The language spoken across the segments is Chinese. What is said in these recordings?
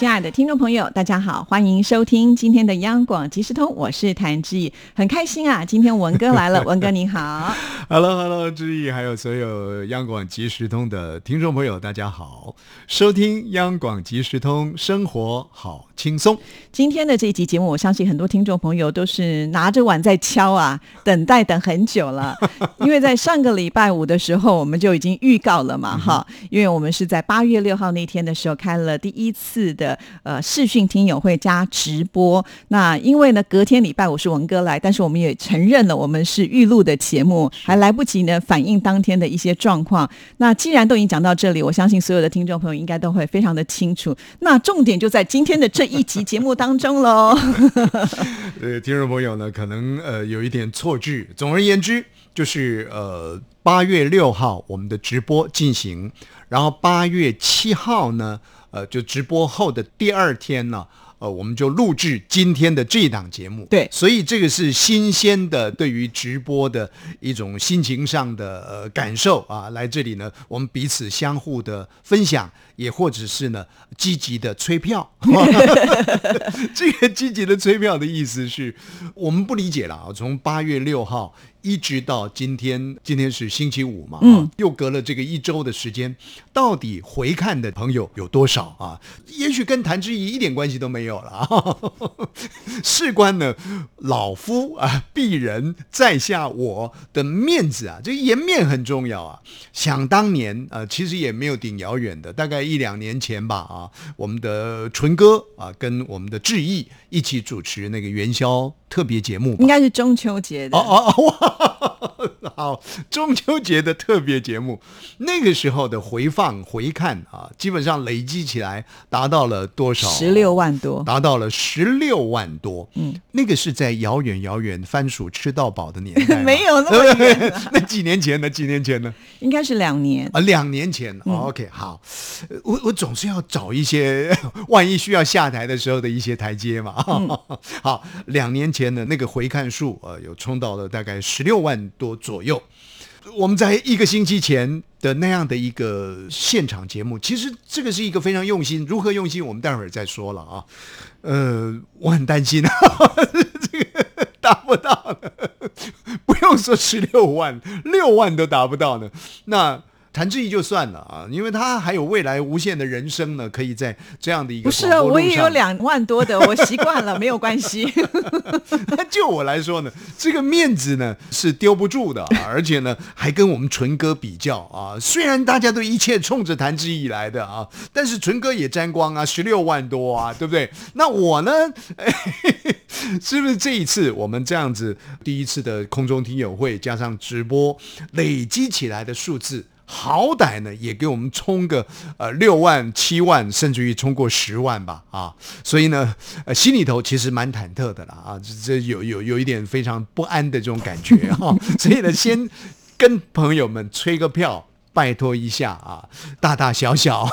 亲爱的听众朋友，大家好，欢迎收听今天的央广即时通，我是谭志毅，很开心啊，今天文哥来了，文哥你好，Hello Hello，志毅，还有所有央广即时通的听众朋友，大家好，收听央广即时通，生活好。轻松，今天的这一集节目，我相信很多听众朋友都是拿着碗在敲啊，等待等很久了。因为在上个礼拜五的时候，我们就已经预告了嘛，哈，因为我们是在八月六号那天的时候开了第一次的呃视讯听友会加直播。那因为呢，隔天礼拜我是文哥来，但是我们也承认了我们是预录的节目，还来不及呢反映当天的一些状况。那既然都已经讲到这里，我相信所有的听众朋友应该都会非常的清楚。那重点就在今天的这。一集节目当中喽，呃，听众朋友呢，可能呃有一点错句。总而言之，就是呃八月六号我们的直播进行，然后八月七号呢，呃就直播后的第二天呢。呃，我们就录制今天的这档节目，对，所以这个是新鲜的，对于直播的一种心情上的呃感受啊，来这里呢，我们彼此相互的分享，也或者是呢积极的催票。这个积极的催票的意思是我们不理解了啊，从八月六号。一直到今天，今天是星期五嘛，嗯，又隔了这个一周的时间，到底回看的朋友有多少啊？也许跟谭志怡一点关系都没有了啊。事关呢，老夫 啊，鄙人在下我的面子啊，这颜面很重要啊。想当年啊，其实也没有顶遥远的，大概一两年前吧啊，我们的纯哥啊，跟我们的志毅一起主持那个元宵。特别节目应该是中秋节的哦哦哦，好，中秋节的特别节目，那个时候的回放回看啊，基本上累积起来达到了多少？十六万多，达到了十六万多。嗯，那个是在遥远遥远番薯吃到饱的年代，没有那么远。那几年前呢？几年前呢？应该是两年啊，两年前。OK，好，我我总是要找一些 万一需要下台的时候的一些台阶嘛。好，两年前。的那个回看数呃，有冲到了大概十六万多左右。我们在一个星期前的那样的一个现场节目，其实这个是一个非常用心，如何用心，我们待会儿再说了啊。呃，我很担心啊，这个达不到，不用说十六万，六万都达不到呢。那。谭志毅就算了啊，因为他还有未来无限的人生呢，可以在这样的一个不是啊，我也有两万多的，我习惯了，没有关系。就我来说呢，这个面子呢是丢不住的，而且呢还跟我们纯哥比较啊。虽然大家都一切冲着谭志毅来的啊，但是纯哥也沾光啊，十六万多啊，对不对？那我呢，是不是这一次我们这样子第一次的空中听友会加上直播累积起来的数字？好歹呢，也给我们充个呃六万、七万，甚至于充过十万吧啊！所以呢，呃，心里头其实蛮忐忑的啦啊，这这有有有一点非常不安的这种感觉 哈。所以呢，先跟朋友们催个票，拜托一下啊，大大小小、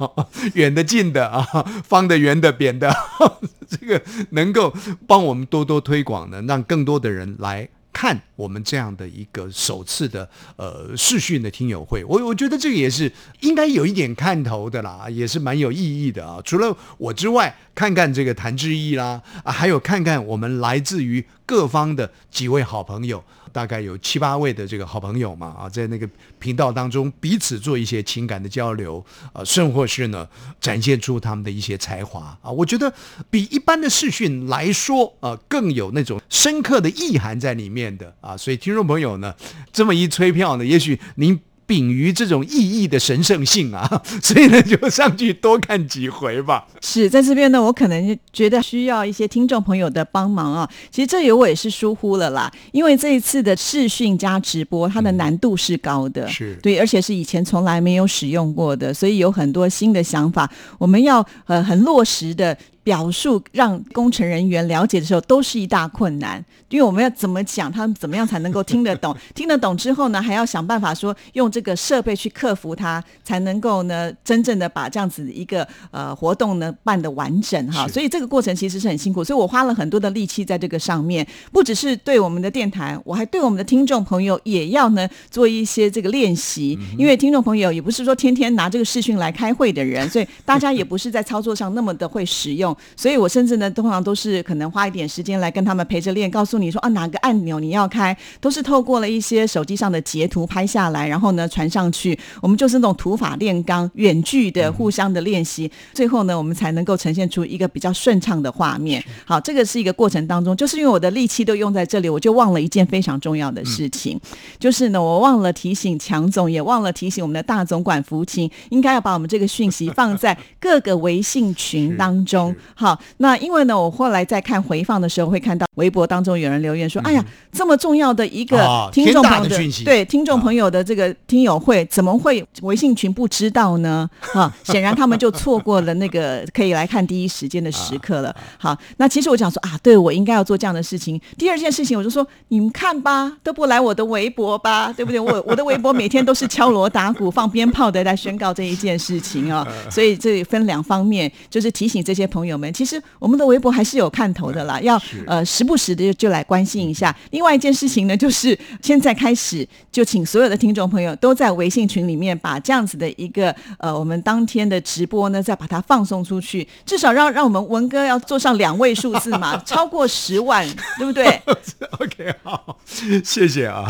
远的近的啊，方的、圆的、扁的，这个能够帮我们多多推广的，让更多的人来。看我们这样的一个首次的呃视讯的听友会，我我觉得这个也是应该有一点看头的啦，也是蛮有意义的啊。除了我之外，看看这个谭志毅啦，啊，还有看看我们来自于各方的几位好朋友。大概有七八位的这个好朋友嘛啊，在那个频道当中彼此做一些情感的交流啊，甚或是呢展现出他们的一些才华啊，我觉得比一般的视讯来说啊更有那种深刻的意涵在里面的啊，所以听众朋友呢这么一催票呢，也许您。秉于这种意义的神圣性啊，所以呢，就上去多看几回吧。是在这边呢，我可能觉得需要一些听众朋友的帮忙啊。其实这有我也是疏忽了啦，因为这一次的视讯加直播，它的难度是高的，是对，而且是以前从来没有使用过的，所以有很多新的想法，我们要呃很落实的。表述让工程人员了解的时候，都是一大困难。因为我们要怎么讲，他们怎么样才能够听得懂？听得懂之后呢，还要想办法说用这个设备去克服它，才能够呢真正的把这样子一个呃活动呢办得完整哈。所以这个过程其实是很辛苦，所以我花了很多的力气在这个上面，不只是对我们的电台，我还对我们的听众朋友也要呢做一些这个练习。因为听众朋友也不是说天天拿这个视讯来开会的人，所以大家也不是在操作上那么的会使用，所以我甚至呢通常都是可能花一点时间来跟他们陪着练，告诉。你说啊，哪个按钮你要开，都是透过了一些手机上的截图拍下来，然后呢传上去。我们就是那种土法炼钢、远距的互相的练习，最后呢，我们才能够呈现出一个比较顺畅的画面。好，这个是一个过程当中，就是因为我的力气都用在这里，我就忘了一件非常重要的事情，就是呢，我忘了提醒强总，也忘了提醒我们的大总管福清，应该要把我们这个讯息放在各个微信群当中。好，那因为呢，我后来在看回放的时候，会看到微博当中有。人留言说：“哎呀，这么重要的一个听众朋友的对听众朋友的这个听友会，怎么会微信群不知道呢？哈，显然他们就错过了那个可以来看第一时间的时刻了。好，那其实我讲说啊，对我应该要做这样的事情。第二件事情，我就说你们看吧，都不来我的微博吧，对不对？我我的微博每天都是敲锣打鼓、放鞭炮的，在宣告这一件事情啊。所以这分两方面，就是提醒这些朋友们，其实我们的微博还是有看头的啦，要呃时不时的就来。”来关心一下。另外一件事情呢，就是现在开始就请所有的听众朋友都在微信群里面把这样子的一个呃我们当天的直播呢，再把它放送出去，至少让让我们文哥要做上两位数字嘛，超过十万，对不对？OK，好，谢谢啊。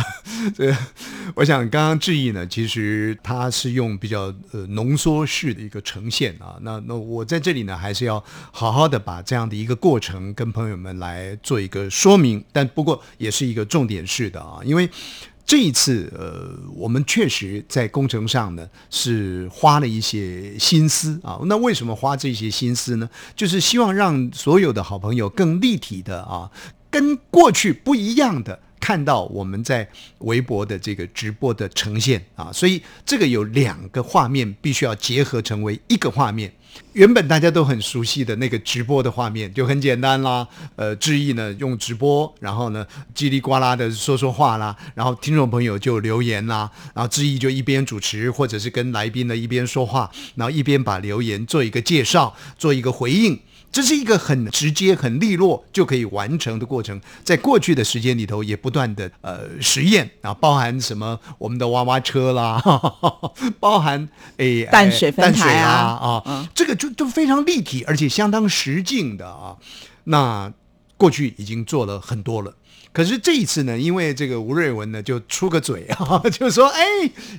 这我想刚刚志毅呢，其实他是用比较呃浓缩式的一个呈现啊。那那我在这里呢，还是要好好的把这样的一个过程跟朋友们来做一个说明。但不过也是一个重点式的啊，因为这一次呃，我们确实在工程上呢是花了一些心思啊。那为什么花这些心思呢？就是希望让所有的好朋友更立体的啊，跟过去不一样的看到我们在微博的这个直播的呈现啊。所以这个有两个画面必须要结合成为一个画面。原本大家都很熟悉的那个直播的画面就很简单啦，呃，志毅呢用直播，然后呢叽里呱啦的说说话啦，然后听众朋友就留言啦，然后志毅就一边主持或者是跟来宾呢一边说话，然后一边把留言做一个介绍，做一个回应。这是一个很直接、很利落就可以完成的过程。在过去的时间里头，也不断的呃实验啊，包含什么我们的娃娃车啦，包含诶淡水淡水啊啊，这个就就非常立体，而且相当实境的啊。那过去已经做了很多了，可是这一次呢，因为这个吴瑞文呢就出个嘴啊，就说哎，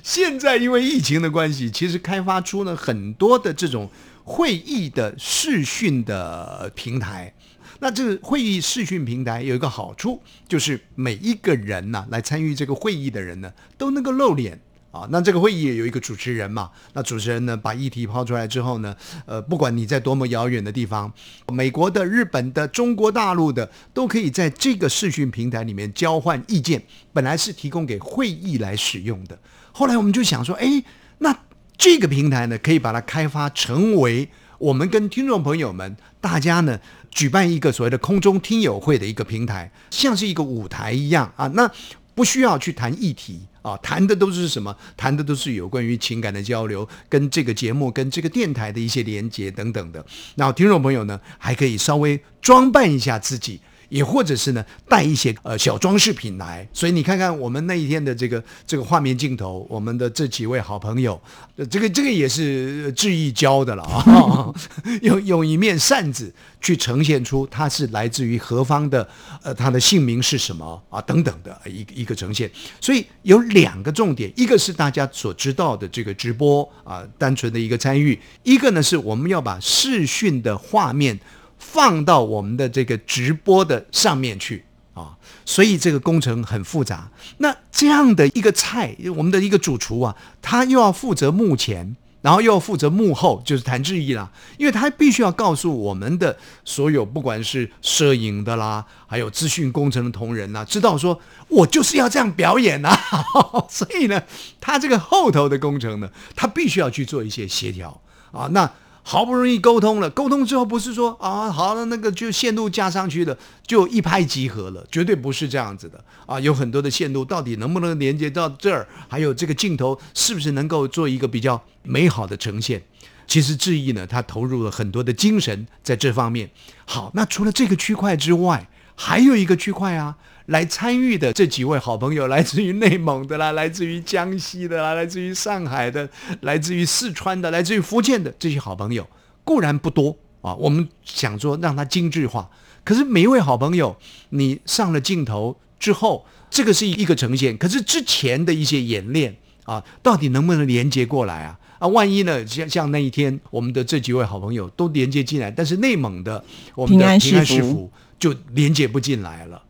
现在因为疫情的关系，其实开发出了很多的这种。会议的视讯的平台，那这个会议视讯平台有一个好处，就是每一个人呢来参与这个会议的人呢都能够露脸啊。那这个会议也有一个主持人嘛，那主持人呢把议题抛出来之后呢，呃，不管你在多么遥远的地方，美国的、日本的、中国大陆的，都可以在这个视讯平台里面交换意见。本来是提供给会议来使用的，后来我们就想说，哎，那。这个平台呢，可以把它开发成为我们跟听众朋友们大家呢举办一个所谓的空中听友会的一个平台，像是一个舞台一样啊。那不需要去谈议题啊，谈的都是什么？谈的都是有关于情感的交流，跟这个节目、跟这个电台的一些连接等等的。然后听众朋友呢，还可以稍微装扮一下自己。也或者是呢，带一些呃小装饰品来，所以你看看我们那一天的这个这个画面镜头，我们的这几位好朋友，这个这个也是志毅教的了啊，用用一面扇子去呈现出它是来自于何方的，呃，他的姓名是什么啊，等等的一一个呈现。所以有两个重点，一个是大家所知道的这个直播啊，单纯的一个参与；一个呢是我们要把视讯的画面。放到我们的这个直播的上面去啊，所以这个工程很复杂。那这样的一个菜，我们的一个主厨啊，他又要负责幕前，然后又要负责幕后，就是谭志毅啦。因为他必须要告诉我们的所有，不管是摄影的啦，还有资讯工程的同仁呐，知道说我就是要这样表演呐。所以呢，他这个后头的工程呢，他必须要去做一些协调啊。那好不容易沟通了，沟通之后不是说啊好了那个就线路加上去了，就一拍即合了，绝对不是这样子的啊！有很多的线路到底能不能连接到这儿，还有这个镜头是不是能够做一个比较美好的呈现？其实志毅呢，他投入了很多的精神在这方面。好，那除了这个区块之外，还有一个区块啊。来参与的这几位好朋友，来自于内蒙的啦，来自于江西的啦，来自于上海的，来自于四川的，来自于福建的这些好朋友，固然不多啊。我们想说让它精致化，可是每一位好朋友，你上了镜头之后，这个是一个呈现。可是之前的一些演练啊，到底能不能连接过来啊？啊，万一呢？像像那一天，我们的这几位好朋友都连接进来，但是内蒙的我们的平安师傅就连接不进来了啊。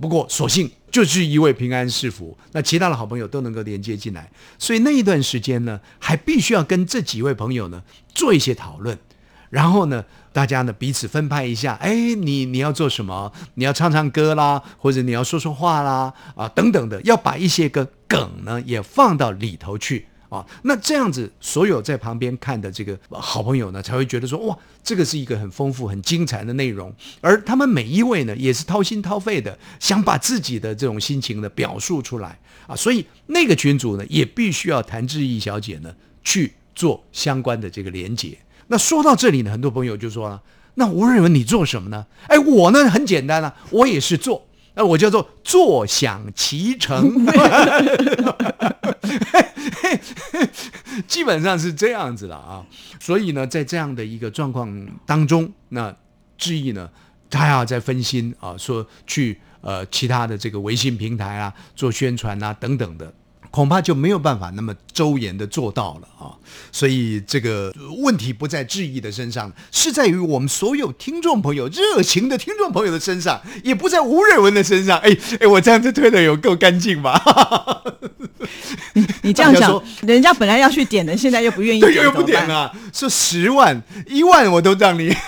不过，所幸就是一位平安是福，那其他的好朋友都能够连接进来，所以那一段时间呢，还必须要跟这几位朋友呢做一些讨论，然后呢，大家呢彼此分派一下，哎，你你要做什么？你要唱唱歌啦，或者你要说说话啦，啊，等等的，要把一些个梗呢也放到里头去。啊，那这样子，所有在旁边看的这个好朋友呢，才会觉得说，哇，这个是一个很丰富、很精彩的内容。而他们每一位呢，也是掏心掏肺的，想把自己的这种心情呢表述出来啊。所以那个群主呢，也必须要谭志毅小姐呢去做相关的这个连结。那说到这里呢，很多朋友就说了，那吴瑞文你做什么呢？哎，我呢很简单啊，我也是做，那我叫做坐享其成。基本上是这样子的啊，所以呢，在这样的一个状况当中，那志毅呢，他要在分心啊，说去呃其他的这个微信平台啊做宣传啊等等的。恐怕就没有办法那么周延的做到了啊，所以这个问题不在质疑的身上，是在于我们所有听众朋友热情的听众朋友的身上，也不在吴瑞文的身上。哎哎，我这样子推的有够干净吧？你这样讲，人家本来要去点的，现在又不愿意，又不点了，说十万一万我都让你。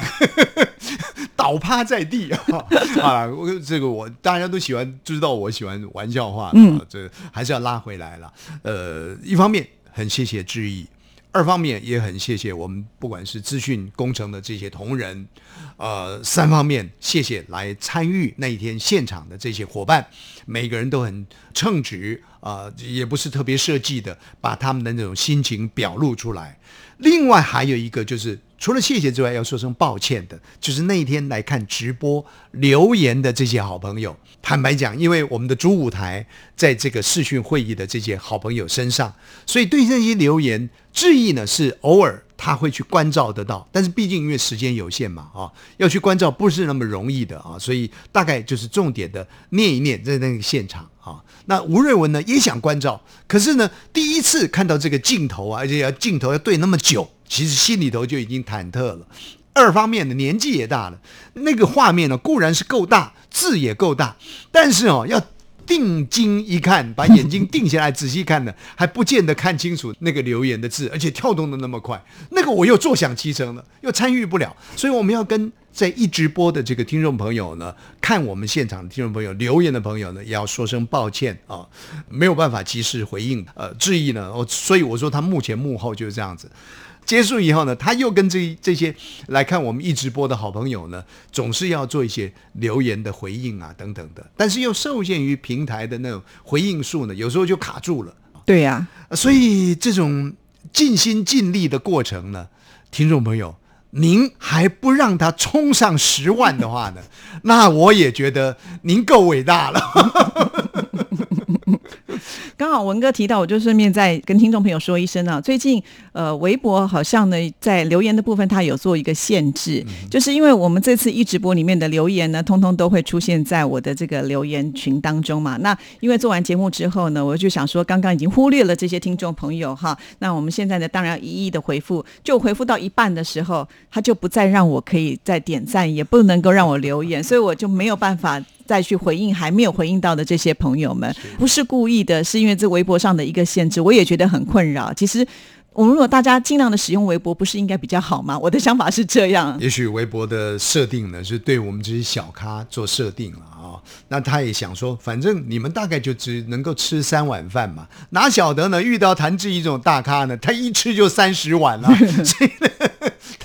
倒趴在地啊！啊，我这个我大家都喜欢知道我喜欢玩笑话，嗯，这还是要拉回来了。呃，一方面很谢谢志毅，二方面也很谢谢我们不管是资讯工程的这些同仁，呃，三方面谢谢来参与那一天现场的这些伙伴，每个人都很称职啊，也不是特别设计的，把他们的那种心情表露出来。另外还有一个就是。除了谢谢之外，要说声抱歉的，就是那一天来看直播留言的这些好朋友。坦白讲，因为我们的主舞台在这个视讯会议的这些好朋友身上，所以对这些留言致意呢，是偶尔他会去关照得到。但是毕竟因为时间有限嘛，啊，要去关照不是那么容易的啊，所以大概就是重点的念一念在那个现场啊。那吴瑞文呢也想关照，可是呢，第一次看到这个镜头啊，而且要镜头要对那么久。其实心里头就已经忐忑了，二方面的年纪也大了，那个画面呢固然是够大，字也够大，但是哦要定睛一看，把眼睛定下来仔细看呢，还不见得看清楚那个留言的字，而且跳动的那么快，那个我又坐享其成了，又参与不了，所以我们要跟在一直播的这个听众朋友呢，看我们现场的听众朋友留言的朋友呢，也要说声抱歉啊，没有办法及时回应，呃，质疑呢，我所以我说他目前幕后就是这样子。结束以后呢，他又跟这这些来看我们一直播的好朋友呢，总是要做一些留言的回应啊，等等的，但是又受限于平台的那种回应数呢，有时候就卡住了。对呀，所以这种尽心尽力的过程呢，听众朋友，您还不让他冲上十万的话呢，那我也觉得您够伟大了。刚好文哥提到，我就顺便再跟听众朋友说一声啊。最近呃，微博好像呢，在留言的部分，它有做一个限制，就是因为我们这次一直播里面的留言呢，通通都会出现在我的这个留言群当中嘛。那因为做完节目之后呢，我就想说，刚刚已经忽略了这些听众朋友哈。那我们现在呢，当然要一一的回复，就回复到一半的时候，他就不再让我可以再点赞，也不能够让我留言，所以我就没有办法。再去回应还没有回应到的这些朋友们，不是故意的，是因为这微博上的一个限制，我也觉得很困扰。其实，我们如果大家尽量的使用微博，不是应该比较好吗？我的想法是这样。也许微博的设定呢，是对我们这些小咖做设定了啊。那他也想说，反正你们大概就只能够吃三碗饭嘛，哪晓得呢？遇到谭志怡这种大咖呢，他一吃就三十碗了。所以呢。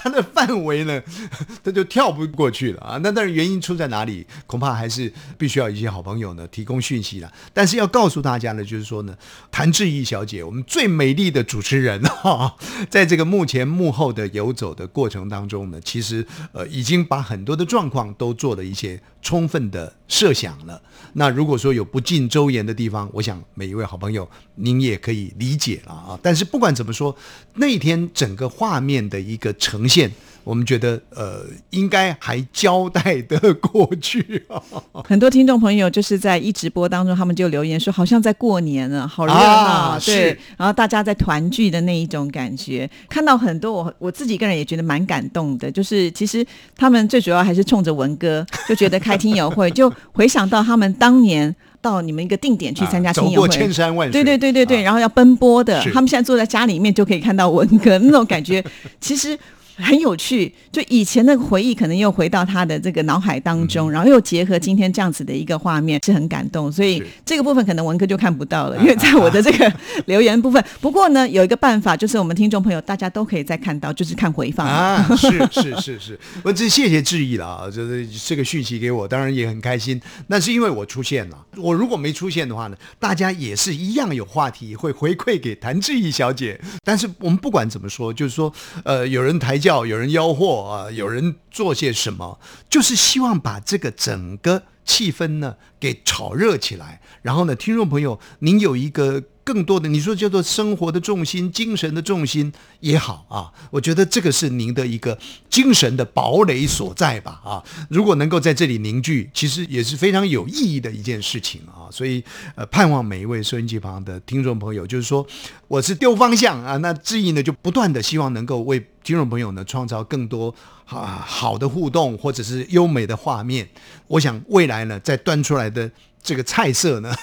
他的范围呢，他就跳不过去了啊。那但是原因出在哪里？恐怕还是必须要一些好朋友呢提供讯息了。但是要告诉大家呢，就是说呢，谭志毅小姐，我们最美丽的主持人 哈，在这个幕前幕后的游走的过程当中呢，其实呃已经把很多的状况都做了一些充分的设想了。那如果说有不尽周延的地方，我想每一位好朋友您也可以理解了啊。但是不管怎么说，那天整个画面的一个呈现。我们觉得呃，应该还交代得过去啊。很多听众朋友就是在一直播当中，他们就留言说，好像在过年了，好热闹，对，然后大家在团聚的那一种感觉，看到很多我我自己个人也觉得蛮感动的。就是其实他们最主要还是冲着文哥，就觉得开听友会，就回想到他们当年到你们一个定点去参加听友会，千山万水，对对对对对，然后要奔波的，他们现在坐在家里面就可以看到文哥那种感觉，其实。很有趣，就以前那个回忆可能又回到他的这个脑海当中，然后又结合今天这样子的一个画面，是很感动。所以这个部分可能文哥就看不到了，因为在我的这个留言部分。不过呢，有一个办法，就是我们听众朋友大家都可以再看到，就是看回放啊。是是是是，我这谢谢志毅了啊，就是这个讯息给我，当然也很开心。那是因为我出现了，我如果没出现的话呢，大家也是一样有话题会回馈给谭志毅小姐。但是我们不管怎么说，就是说，呃，有人抬轿。有人吆喝啊，有人做些什么，就是希望把这个整个气氛呢给炒热起来。然后呢，听众朋友，您有一个。更多的，你说叫做生活的重心、精神的重心也好啊，我觉得这个是您的一个精神的堡垒所在吧啊。如果能够在这里凝聚，其实也是非常有意义的一件事情啊。所以呃，盼望每一位收音机旁的听众朋友，就是说我是丢方向啊，那志毅呢就不断的希望能够为听众朋友呢创造更多啊好的互动或者是优美的画面。我想未来呢再端出来的。这个菜色呢，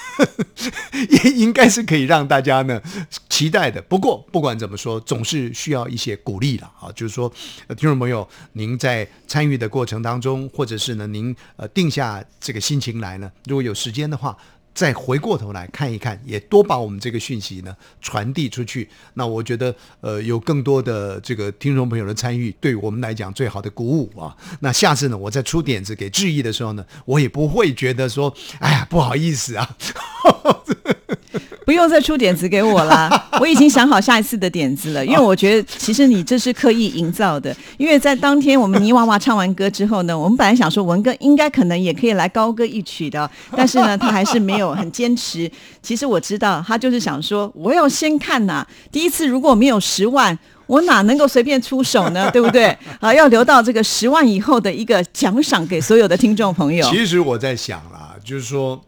也应该是可以让大家呢期待的。不过不管怎么说，总是需要一些鼓励了啊。就是说，听众朋友，您在参与的过程当中，或者是呢，您呃定下这个心情来呢，如果有时间的话。再回过头来看一看，也多把我们这个讯息呢传递出去。那我觉得，呃，有更多的这个听众朋友的参与，对我们来讲最好的鼓舞啊。那下次呢，我再出点子给质疑的时候呢，我也不会觉得说，哎呀，不好意思啊。不用再出点子给我啦，我已经想好下一次的点子了。因为我觉得，其实你这是刻意营造的。因为在当天我们泥娃娃唱完歌之后呢，我们本来想说文哥应该可能也可以来高歌一曲的，但是呢，他还是没有很坚持。其实我知道，他就是想说，我要先看呐。第一次如果没有十万，我哪能够随便出手呢？对不对？啊，要留到这个十万以后的一个奖赏给所有的听众朋友。其实我在想啦，就是说。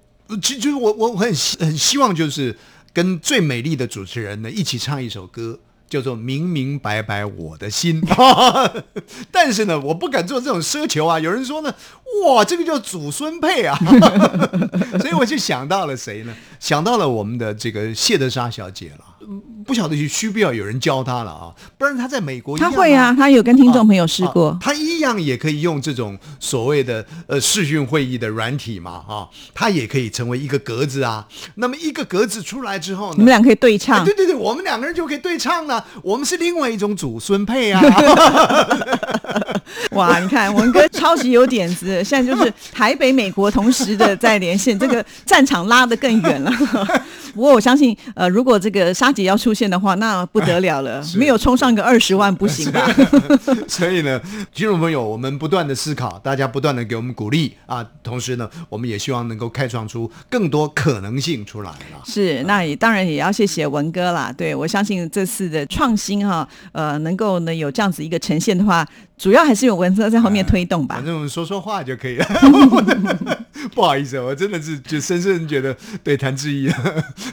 其实我我很很希望就是跟最美丽的主持人呢一起唱一首歌，叫做《明明白白我的心》。但是呢，我不敢做这种奢求啊。有人说呢，哇，这个叫祖孙配啊。所以我就想到了谁呢？想到了我们的这个谢德莎小姐了。不晓得需不需要有人教他了啊？不然他在美国，他会啊，他有跟听众朋友试过，他一样也可以用这种所谓的呃视讯会议的软体嘛啊，他也可以成为一个格子啊。那么一个格子出来之后，你们俩可以对唱，对对对，我们两个人就可以对唱了。我们是另外一种祖孙配啊。哇，你看文哥超级有点子，现在就是台北美国同时的在连线，这个战场拉得更远了。不过我相信，呃，如果这个沙姐要出现的话，那不得了了，没有冲上个二十万不行吧？所以呢，听众朋友，我们不断的思考，大家不断的给我们鼓励啊，同时呢，我们也希望能够开创出更多可能性出来了。是，那也当然也要谢谢文哥啦。对我相信这次的创新哈，呃，能够呢有这样子一个呈现的话。主要还是有文哥在后面推动吧，反正我们说说话就可以了。不好意思，我真的是就深深觉得对谭志毅，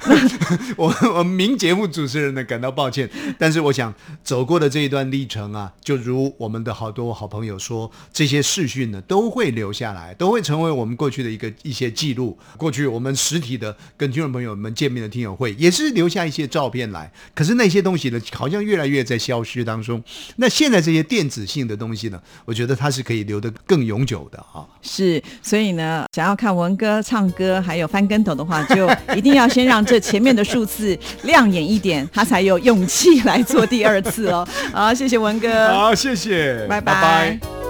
我我名节目主持人呢感到抱歉。但是我想走过的这一段历程啊，就如我们的好多好朋友说，这些视讯呢都会留下来，都会成为我们过去的一个一些记录。过去我们实体的跟听众朋友们见面的听友会，也是留下一些照片来。可是那些东西呢，好像越来越在消失当中。那现在这些电子性的。东西呢，我觉得它是可以留得更永久的啊。是，所以呢，想要看文哥唱歌还有翻跟头的话，就一定要先让让这前面的数字亮眼一点，他才有勇气来做第二次哦。好，谢谢文哥，好，谢谢，拜。拜拜